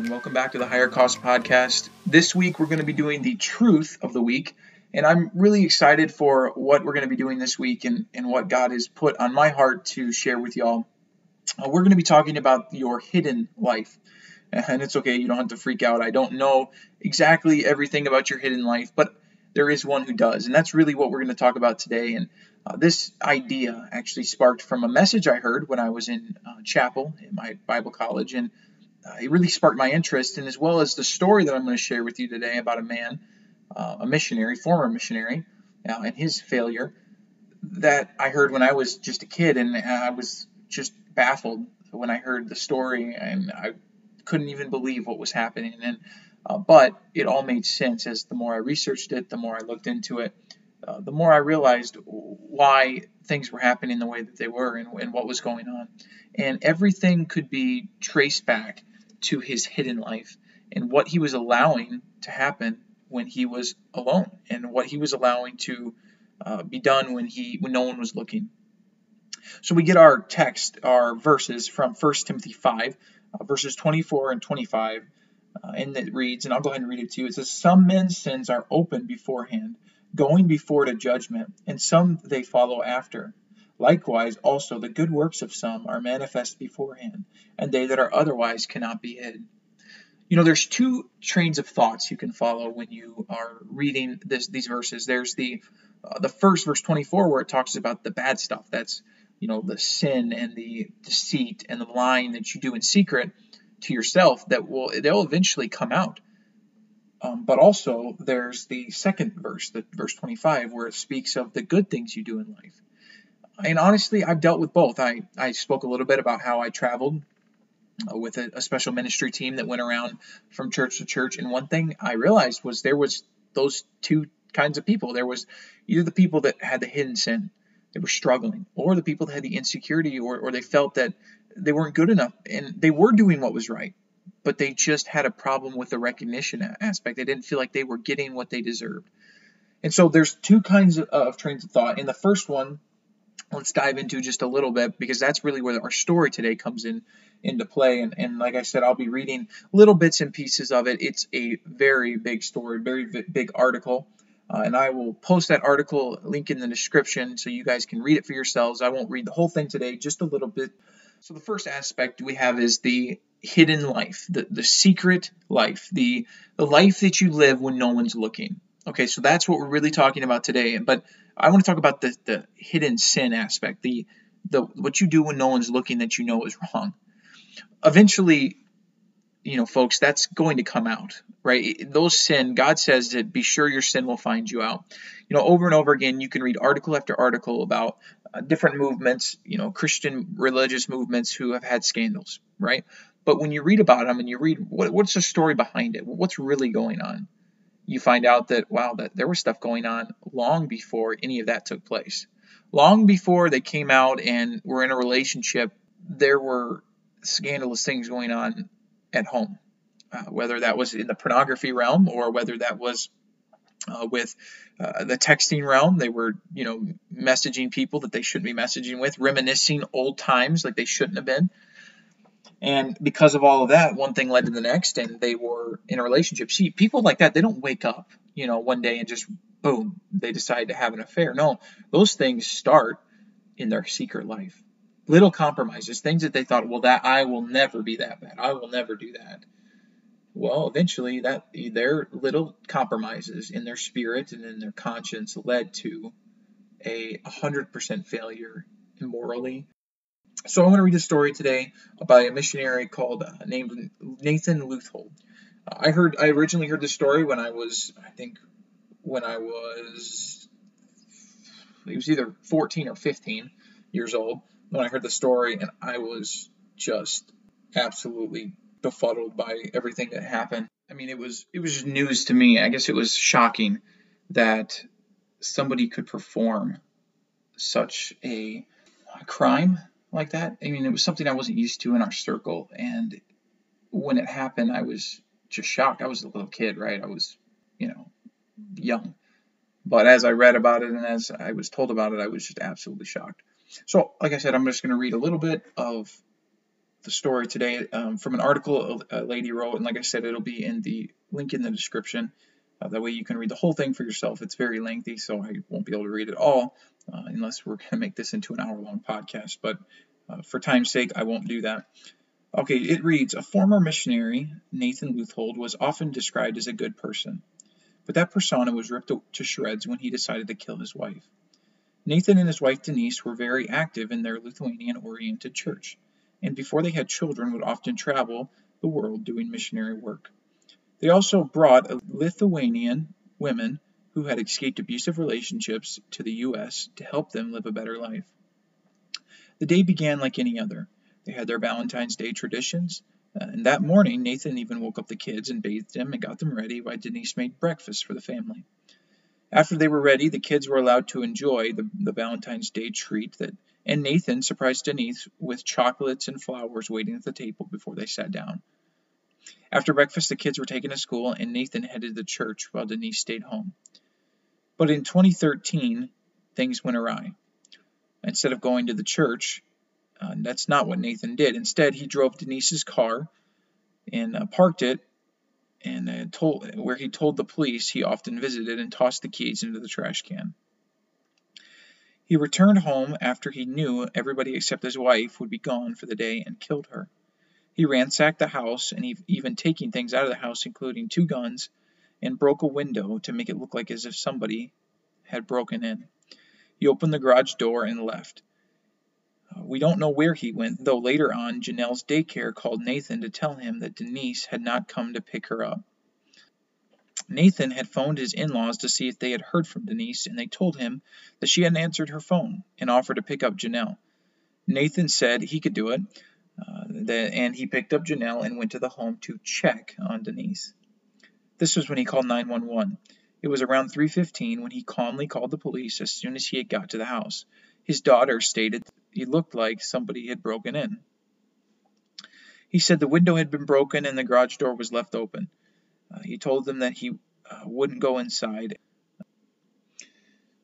and welcome back to the Higher Cause Podcast. This week we're going to be doing the truth of the week, and I'm really excited for what we're going to be doing this week and, and what God has put on my heart to share with y'all. Uh, we're going to be talking about your hidden life. And it's okay, you don't have to freak out. I don't know exactly everything about your hidden life, but there is one who does. And that's really what we're going to talk about today. And uh, this idea actually sparked from a message I heard when I was in uh, chapel in my Bible college. And it really sparked my interest, and as well as the story that I'm going to share with you today about a man, uh, a missionary, former missionary, uh, and his failure that I heard when I was just a kid, and I was just baffled when I heard the story, and I couldn't even believe what was happening. And uh, but it all made sense as the more I researched it, the more I looked into it, uh, the more I realized why things were happening the way that they were and, and what was going on. And everything could be traced back to his hidden life and what he was allowing to happen when he was alone and what he was allowing to uh, be done when he when no one was looking. So we get our text, our verses from 1 Timothy 5, uh, verses 24 and 25, uh, and it reads, and I'll go ahead and read it to you. It says, Some men's sins are open beforehand, going before to judgment, and some they follow after. Likewise, also the good works of some are manifest beforehand, and they that are otherwise cannot be hid. You know, there's two trains of thoughts you can follow when you are reading this, these verses. There's the uh, the first verse 24 where it talks about the bad stuff. That's you know the sin and the deceit and the lying that you do in secret to yourself that will they'll eventually come out. Um, but also there's the second verse, the verse 25, where it speaks of the good things you do in life and honestly, I've dealt with both. I, I spoke a little bit about how I traveled uh, with a, a, special ministry team that went around from church to church. And one thing I realized was there was those two kinds of people. There was either the people that had the hidden sin, they were struggling, or the people that had the insecurity, or, or they felt that they weren't good enough, and they were doing what was right, but they just had a problem with the recognition aspect. They didn't feel like they were getting what they deserved. And so there's two kinds of, of trains of thought. And the first one let's dive into just a little bit because that's really where our story today comes in into play. And, and like i said i'll be reading little bits and pieces of it. It's a very big story very big article. Uh, and i will post that article link in the description so you guys can read it for yourselves. I won't read the whole thing today just a little bit. So the first aspect we have is the hidden life the, the secret life the, the life that you live when no one's looking okay so that's what we're really talking about today but I want to talk about the, the hidden sin aspect, the the what you do when no one's looking that you know is wrong. Eventually, you know, folks, that's going to come out, right? Those sin, God says that be sure your sin will find you out. You know, over and over again, you can read article after article about uh, different movements, you know, Christian religious movements who have had scandals, right? But when you read about them and you read what, what's the story behind it, what's really going on, you find out that, wow, that there was stuff going on long before any of that took place. Long before they came out and were in a relationship, there were scandalous things going on at home, uh, whether that was in the pornography realm or whether that was uh, with uh, the texting realm. They were, you know, messaging people that they shouldn't be messaging with, reminiscing old times like they shouldn't have been. And because of all of that, one thing led to the next, and they were in a relationship. See, people like that, they don't wake up, you know, one day and just boom, they decide to have an affair. No, those things start in their secret life. Little compromises, things that they thought, well, that I will never be that bad. I will never do that. Well, eventually, that their little compromises in their spirit and in their conscience led to a 100% failure morally so I want to read a story today by a missionary called uh, named Nathan Leuthold. Uh, I heard I originally heard this story when I was I think when I was it was either 14 or 15 years old when I heard the story and I was just absolutely befuddled by everything that happened. I mean it was it was news to me. I guess it was shocking that somebody could perform such a, a crime like that. I mean, it was something I wasn't used to in our circle. And when it happened, I was just shocked. I was a little kid, right? I was, you know, young. But as I read about it and as I was told about it, I was just absolutely shocked. So, like I said, I'm just going to read a little bit of the story today um, from an article a lady wrote, and like I said, it'll be in the link in the description. Uh, that way you can read the whole thing for yourself. It's very lengthy, so I won't be able to read it all uh, unless we're going to make this into an hour long podcast. But uh, for time's sake, I won't do that. Okay, it reads A former missionary, Nathan Leuthold, was often described as a good person, but that persona was ripped to shreds when he decided to kill his wife. Nathan and his wife Denise were very active in their Lithuanian oriented church, and before they had children, would often travel the world doing missionary work. They also brought Lithuanian women who had escaped abusive relationships to the U.S. to help them live a better life. The day began like any other. They had their Valentine's Day traditions, uh, and that morning Nathan even woke up the kids and bathed them and got them ready while Denise made breakfast for the family. After they were ready, the kids were allowed to enjoy the, the Valentine's Day treat that and Nathan surprised Denise with chocolates and flowers waiting at the table before they sat down. After breakfast, the kids were taken to school, and Nathan headed to the church while Denise stayed home. But in 2013, things went awry. Instead of going to the church, uh, that's not what Nathan did. Instead, he drove Denise's car and uh, parked it, and uh, told where he told the police he often visited and tossed the keys into the trash can. He returned home after he knew everybody except his wife would be gone for the day and killed her. He ransacked the house and even taking things out of the house, including two guns, and broke a window to make it look like as if somebody had broken in. He opened the garage door and left. Uh, we don't know where he went, though later on Janelle's daycare called Nathan to tell him that Denise had not come to pick her up. Nathan had phoned his in laws to see if they had heard from Denise, and they told him that she hadn't answered her phone and offered to pick up Janelle. Nathan said he could do it, uh, and he picked up Janelle and went to the home to check on Denise. This was when he called 911. It was around 3:15 when he calmly called the police as soon as he had got to the house. His daughter stated he looked like somebody had broken in. He said the window had been broken and the garage door was left open. Uh, he told them that he uh, wouldn't go inside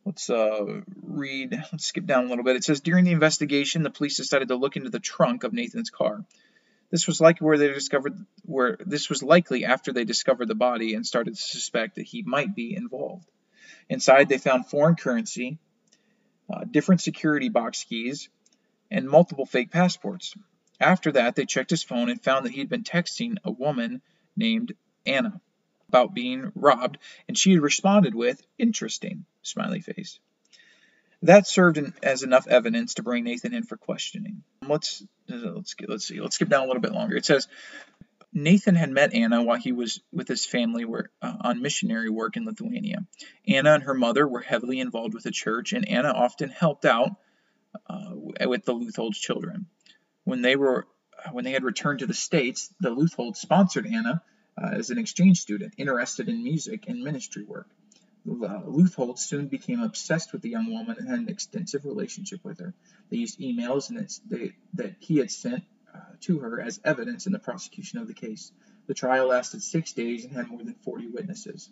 Let's uh, read, let's skip down a little bit. It says during the investigation, the police decided to look into the trunk of Nathan's car. This was likely where they discovered where this was likely after they discovered the body and started to suspect that he might be involved. Inside, they found foreign currency, uh, different security box keys, and multiple fake passports. After that, they checked his phone and found that he had been texting a woman named Anna about being robbed, and she had responded with, interesting, smiley face. That served as enough evidence to bring Nathan in for questioning. Let's let's let's see. Let's skip down a little bit longer. It says Nathan had met Anna while he was with his family uh, on missionary work in Lithuania. Anna and her mother were heavily involved with the church, and Anna often helped out uh, with the Leuthold's children. When they were when they had returned to the states, the Leutholds sponsored Anna uh, as an exchange student interested in music and ministry work. Uh, Leuthold soon became obsessed with the young woman and had an extensive relationship with her. They used emails they, that he had sent uh, to her as evidence in the prosecution of the case. The trial lasted six days and had more than 40 witnesses.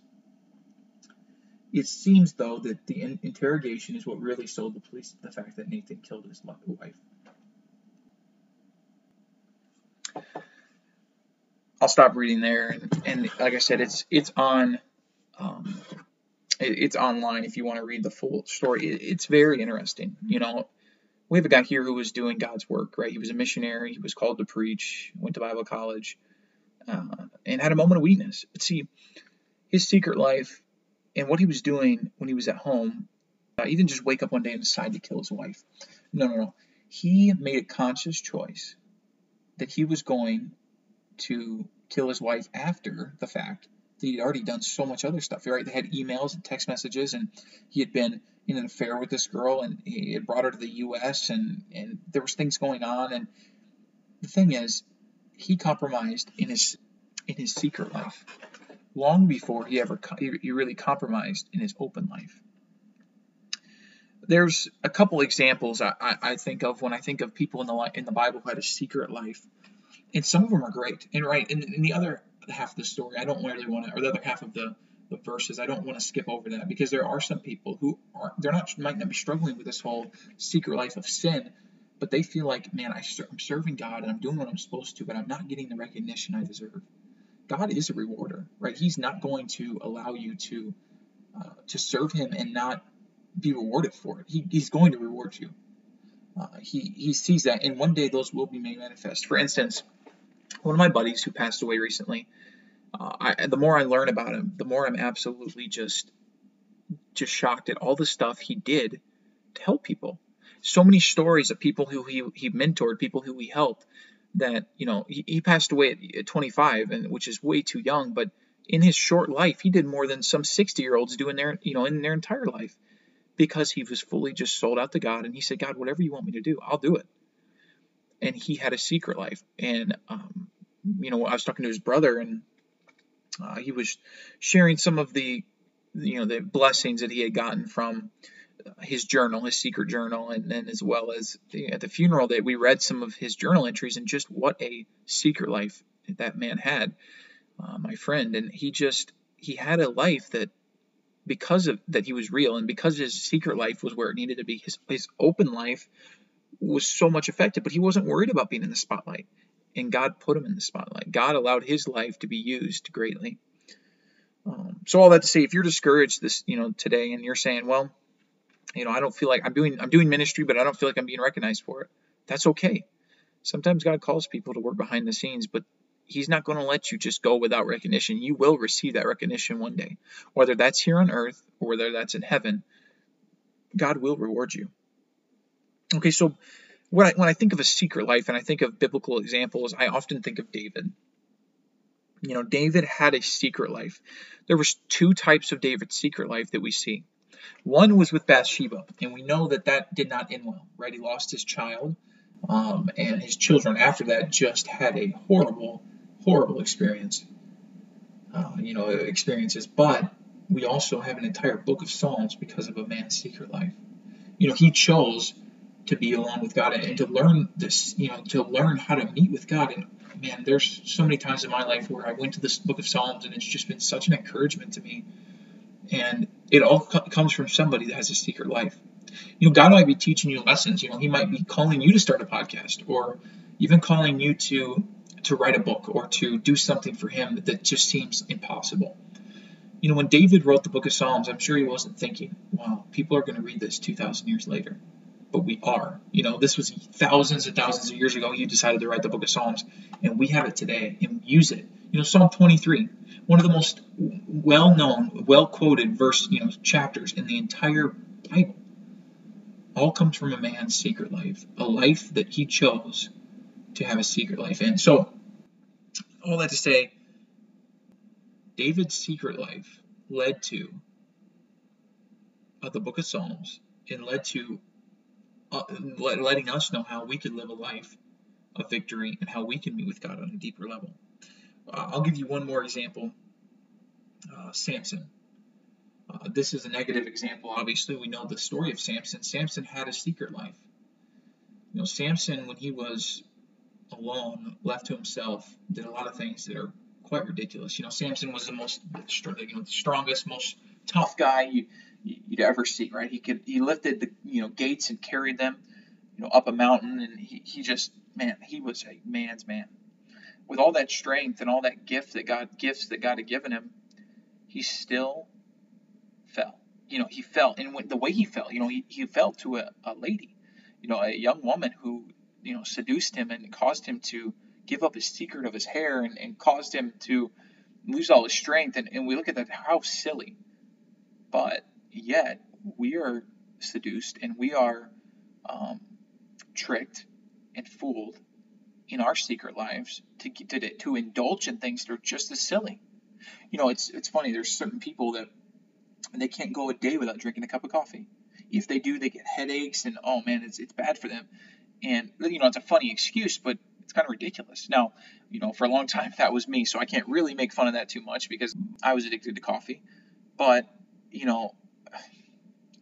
It seems, though, that the in- interrogation is what really sold the police the fact that Nathan killed his wife. I'll stop reading there. And, and like I said, it's it's on um, it, it's online if you want to read the full story. It, it's very interesting. You know, we have a guy here who was doing God's work, right? He was a missionary. He was called to preach. Went to Bible college, uh, and had a moment of weakness. But see, his secret life and what he was doing when he was at home. Uh, he didn't just wake up one day and decide to kill his wife. No, no, no. He made a conscious choice that he was going to kill his wife after the fact. He'd already done so much other stuff. Right? They had emails and text messages, and he had been in an affair with this girl, and he had brought her to the U.S. and and there was things going on. And the thing is, he compromised in his in his secret life long before he ever he really compromised in his open life. There's a couple examples I, I, think of when I think of people in the in the Bible who had a secret life and some of them are great. And right, and, in the other half the story, I don't really want to, or the other half of the, the verses, I don't want to skip over that because there are some people who are, they're not, might not be struggling with this whole secret life of sin, but they feel like, man, I am serving God and I'm doing what I'm supposed to, but I'm not getting the recognition I deserve. God is a rewarder, right? He's not going to allow you to uh, to serve Him and not be rewarded for it. He, he's going to reward you. Uh, he he sees that, and one day those will be made manifest. For instance, one of my buddies who passed away recently, uh, I, the more I learn about him, the more I'm absolutely just just shocked at all the stuff he did to help people. So many stories of people who he, he mentored, people who he helped, that you know he, he passed away at 25, and which is way too young. But in his short life, he did more than some 60 year olds do in their you know in their entire life, because he was fully just sold out to God, and he said, God, whatever you want me to do, I'll do it. And he had a secret life, and um, you know I was talking to his brother, and uh, he was sharing some of the you know the blessings that he had gotten from his journal, his secret journal, and then as well as at the funeral that we read some of his journal entries and just what a secret life that man had, uh, my friend, and he just he had a life that because of that he was real and because his secret life was where it needed to be, his his open life was so much affected, but he wasn't worried about being in the spotlight, and God put him in the spotlight. God allowed his life to be used greatly. Um, so all that to say, if you're discouraged this, you know, today, and you're saying, well, you know, I don't feel like I'm doing I'm doing ministry, but I don't feel like I'm being recognized for it. That's okay. Sometimes God calls people to work behind the scenes, but He's not going to let you just go without recognition. You will receive that recognition one day, whether that's here on earth or whether that's in heaven. God will reward you. Okay, so when I, when I think of a secret life and I think of biblical examples, I often think of David. You know, David had a secret life. There was two types of David's secret life that we see. One was with Bathsheba, and we know that that did not end well, right? He lost his child, um, and his children after that just had a horrible, horrible experience, uh, you know, experiences. But we also have an entire book of Psalms because of a man's secret life. You know, he chose to be alone with God and to learn this, you know, to learn how to meet with God. And man, there's so many times in my life where I went to this book of Psalms and it's just been such an encouragement to me. And it all co- comes from somebody that has a secret life. You know, God might be teaching you lessons. You know, He might be calling you to start a podcast, or even calling you to to write a book or to do something for Him that, that just seems impossible. You know, when David wrote the book of Psalms, I'm sure he wasn't thinking, "Wow, people are going to read this 2,000 years later." But we are. You know, this was thousands and thousands of years ago. He decided to write the book of Psalms, and we have it today and use it. You know, Psalm 23 one of the most well-known, well-quoted verse, you know, chapters in the entire Bible. All comes from a man's secret life, a life that he chose to have a secret life in. So, all that to say, David's secret life led to uh, the book of Psalms and led to uh, letting us know how we can live a life of victory and how we can meet with God on a deeper level. Uh, I'll give you one more example. Uh, Samson. Uh, this is a negative example. Obviously, we know the story of Samson. Samson had a secret life. You know, Samson, when he was alone, left to himself, did a lot of things that are quite ridiculous. You know, Samson was the most, you know, the strongest, most tough guy you, you'd ever see. Right? He could, he lifted the, you know, gates and carried them, you know, up a mountain, and he, he just, man, he was a man's man with all that strength and all that gift that God gifts that God had given him, he still fell. You know, he fell, and the way he fell, you know, he, he fell to a, a lady, you know, a young woman who, you know, seduced him and caused him to give up his secret of his hair and, and caused him to lose all his strength. And, and we look at that, how silly. But yet, we are seduced and we are um, tricked and fooled in our secret lives to, to, to indulge in things that are just as silly. You know, it's, it's funny, there's certain people that they can't go a day without drinking a cup of coffee. If they do, they get headaches and, oh man, it's, it's bad for them. And, you know, it's a funny excuse, but kind of ridiculous. Now, you know, for a long time that was me, so I can't really make fun of that too much because I was addicted to coffee. But, you know,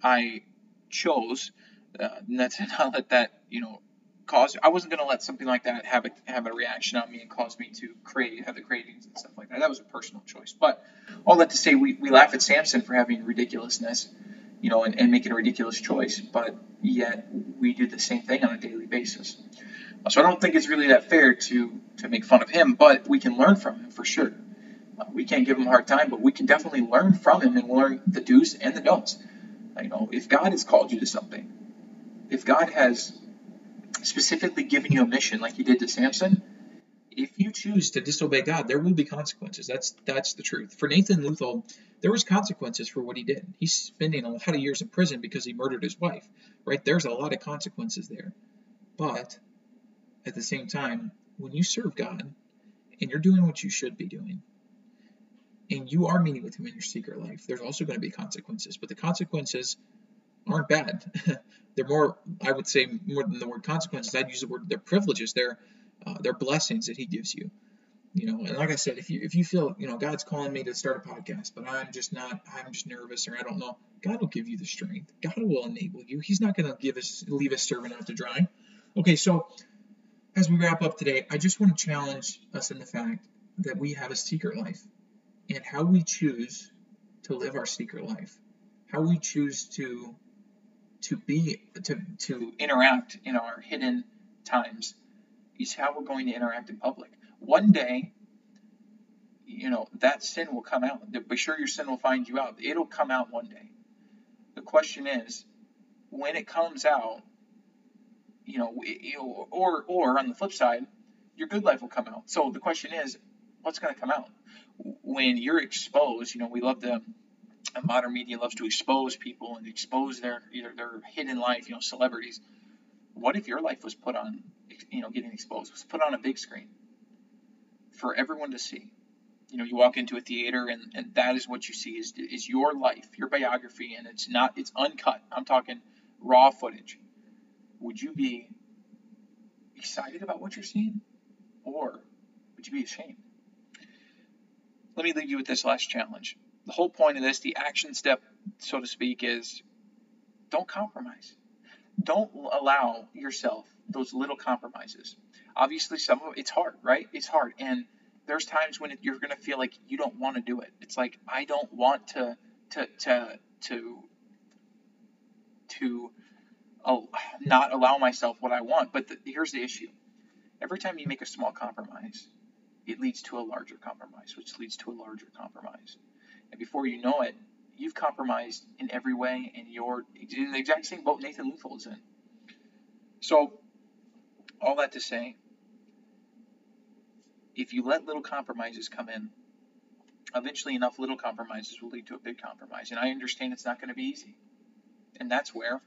I chose uh, not to not let that, you know, cause I wasn't gonna let something like that have a have a reaction on me and cause me to create have the cravings and stuff like that. That was a personal choice. But all that to say, we, we laugh at Samson for having ridiculousness, you know, and, and making a ridiculous choice, but yet we do the same thing on a daily basis. So I don't think it's really that fair to to make fun of him, but we can learn from him for sure. Uh, we can't give him a hard time, but we can definitely learn from him and learn the do's and the don'ts. You know, if God has called you to something, if God has specifically given you a mission like he did to Samson, if you choose to disobey God, there will be consequences. That's that's the truth. For Nathan Leuthold, there was consequences for what he did. He's spending a lot of years in prison because he murdered his wife. Right? There's a lot of consequences there. But at the same time, when you serve God and you're doing what you should be doing, and you are meeting with Him in your secret life, there's also going to be consequences. But the consequences aren't bad. they're more, I would say, more than the word consequences. I'd use the word they're privileges. They're uh, they're blessings that He gives you. You know, and like I said, if you if you feel you know God's calling me to start a podcast, but I'm just not, I'm just nervous or I don't know, God will give you the strength. God will enable you. He's not going to give us leave us servant out to dry. Okay, so as we wrap up today, I just want to challenge us in the fact that we have a secret life and how we choose to live our secret life, how we choose to to be to to interact in our hidden times is how we're going to interact in public. One day, you know, that sin will come out. Be sure your sin will find you out. It'll come out one day. The question is, when it comes out, you know, or or on the flip side, your good life will come out. So the question is, what's going to come out when you're exposed? You know, we love the modern media loves to expose people and expose their either their hidden life. You know, celebrities. What if your life was put on, you know, getting exposed was put on a big screen for everyone to see? You know, you walk into a theater and, and that is what you see is is your life, your biography, and it's not it's uncut. I'm talking raw footage would you be excited about what you're seeing? Or would you be ashamed? Let me leave you with this last challenge. The whole point of this, the action step, so to speak, is don't compromise. Don't allow yourself those little compromises. Obviously, some of it's hard, right? It's hard. And there's times when you're going to feel like you don't want to do it. It's like, I don't want to, to, to, to, to not allow myself what I want. But the, here's the issue every time you make a small compromise, it leads to a larger compromise, which leads to a larger compromise. And before you know it, you've compromised in every way, and you're in the exact same boat Nathan Leuthold is in. So, all that to say, if you let little compromises come in, eventually enough little compromises will lead to a big compromise. And I understand it's not going to be easy. And that's where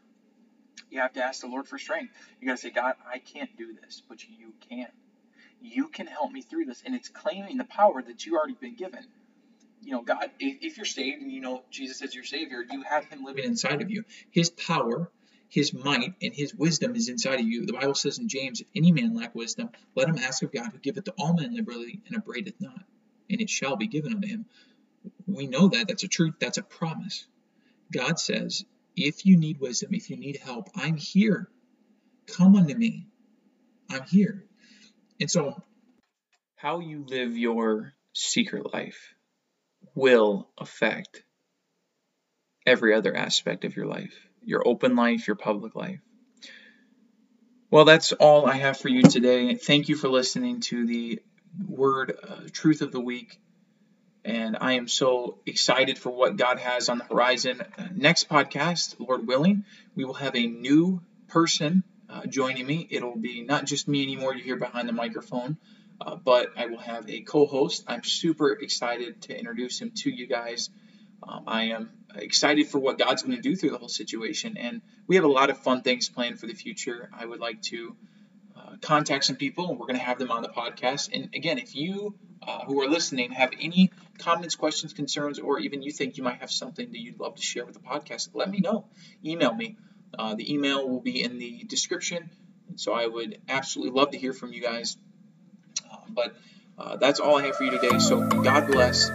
you have to ask the Lord for strength. You got to say, God, I can't do this, but you can. You can help me through this. And it's claiming the power that you already been given. You know, God, if if you're saved and you know Jesus is your Savior, you have Him living inside of you. His power, His might, and His wisdom is inside of you. The Bible says in James, if any man lack wisdom, let him ask of God, who giveth to all men liberally and upbraideth not, and it shall be given unto him. We know that. That's a truth. That's a promise. God says, if you need wisdom, if you need help, I'm here. Come unto me. I'm here. And so, how you live your secret life will affect every other aspect of your life your open life, your public life. Well, that's all I have for you today. Thank you for listening to the word uh, truth of the week and I am so excited for what God has on the horizon. Uh, next podcast, Lord willing, we will have a new person uh, joining me. It'll be not just me anymore to hear behind the microphone, uh, but I will have a co host. I'm super excited to introduce him to you guys. Um, I am excited for what God's going to do through the whole situation, and we have a lot of fun things planned for the future. I would like to contact some people, and we're going to have them on the podcast. And again, if you uh, who are listening have any comments, questions, concerns, or even you think you might have something that you'd love to share with the podcast, let me know. Email me. Uh, the email will be in the description. So I would absolutely love to hear from you guys. Uh, but uh, that's all I have for you today. So God bless.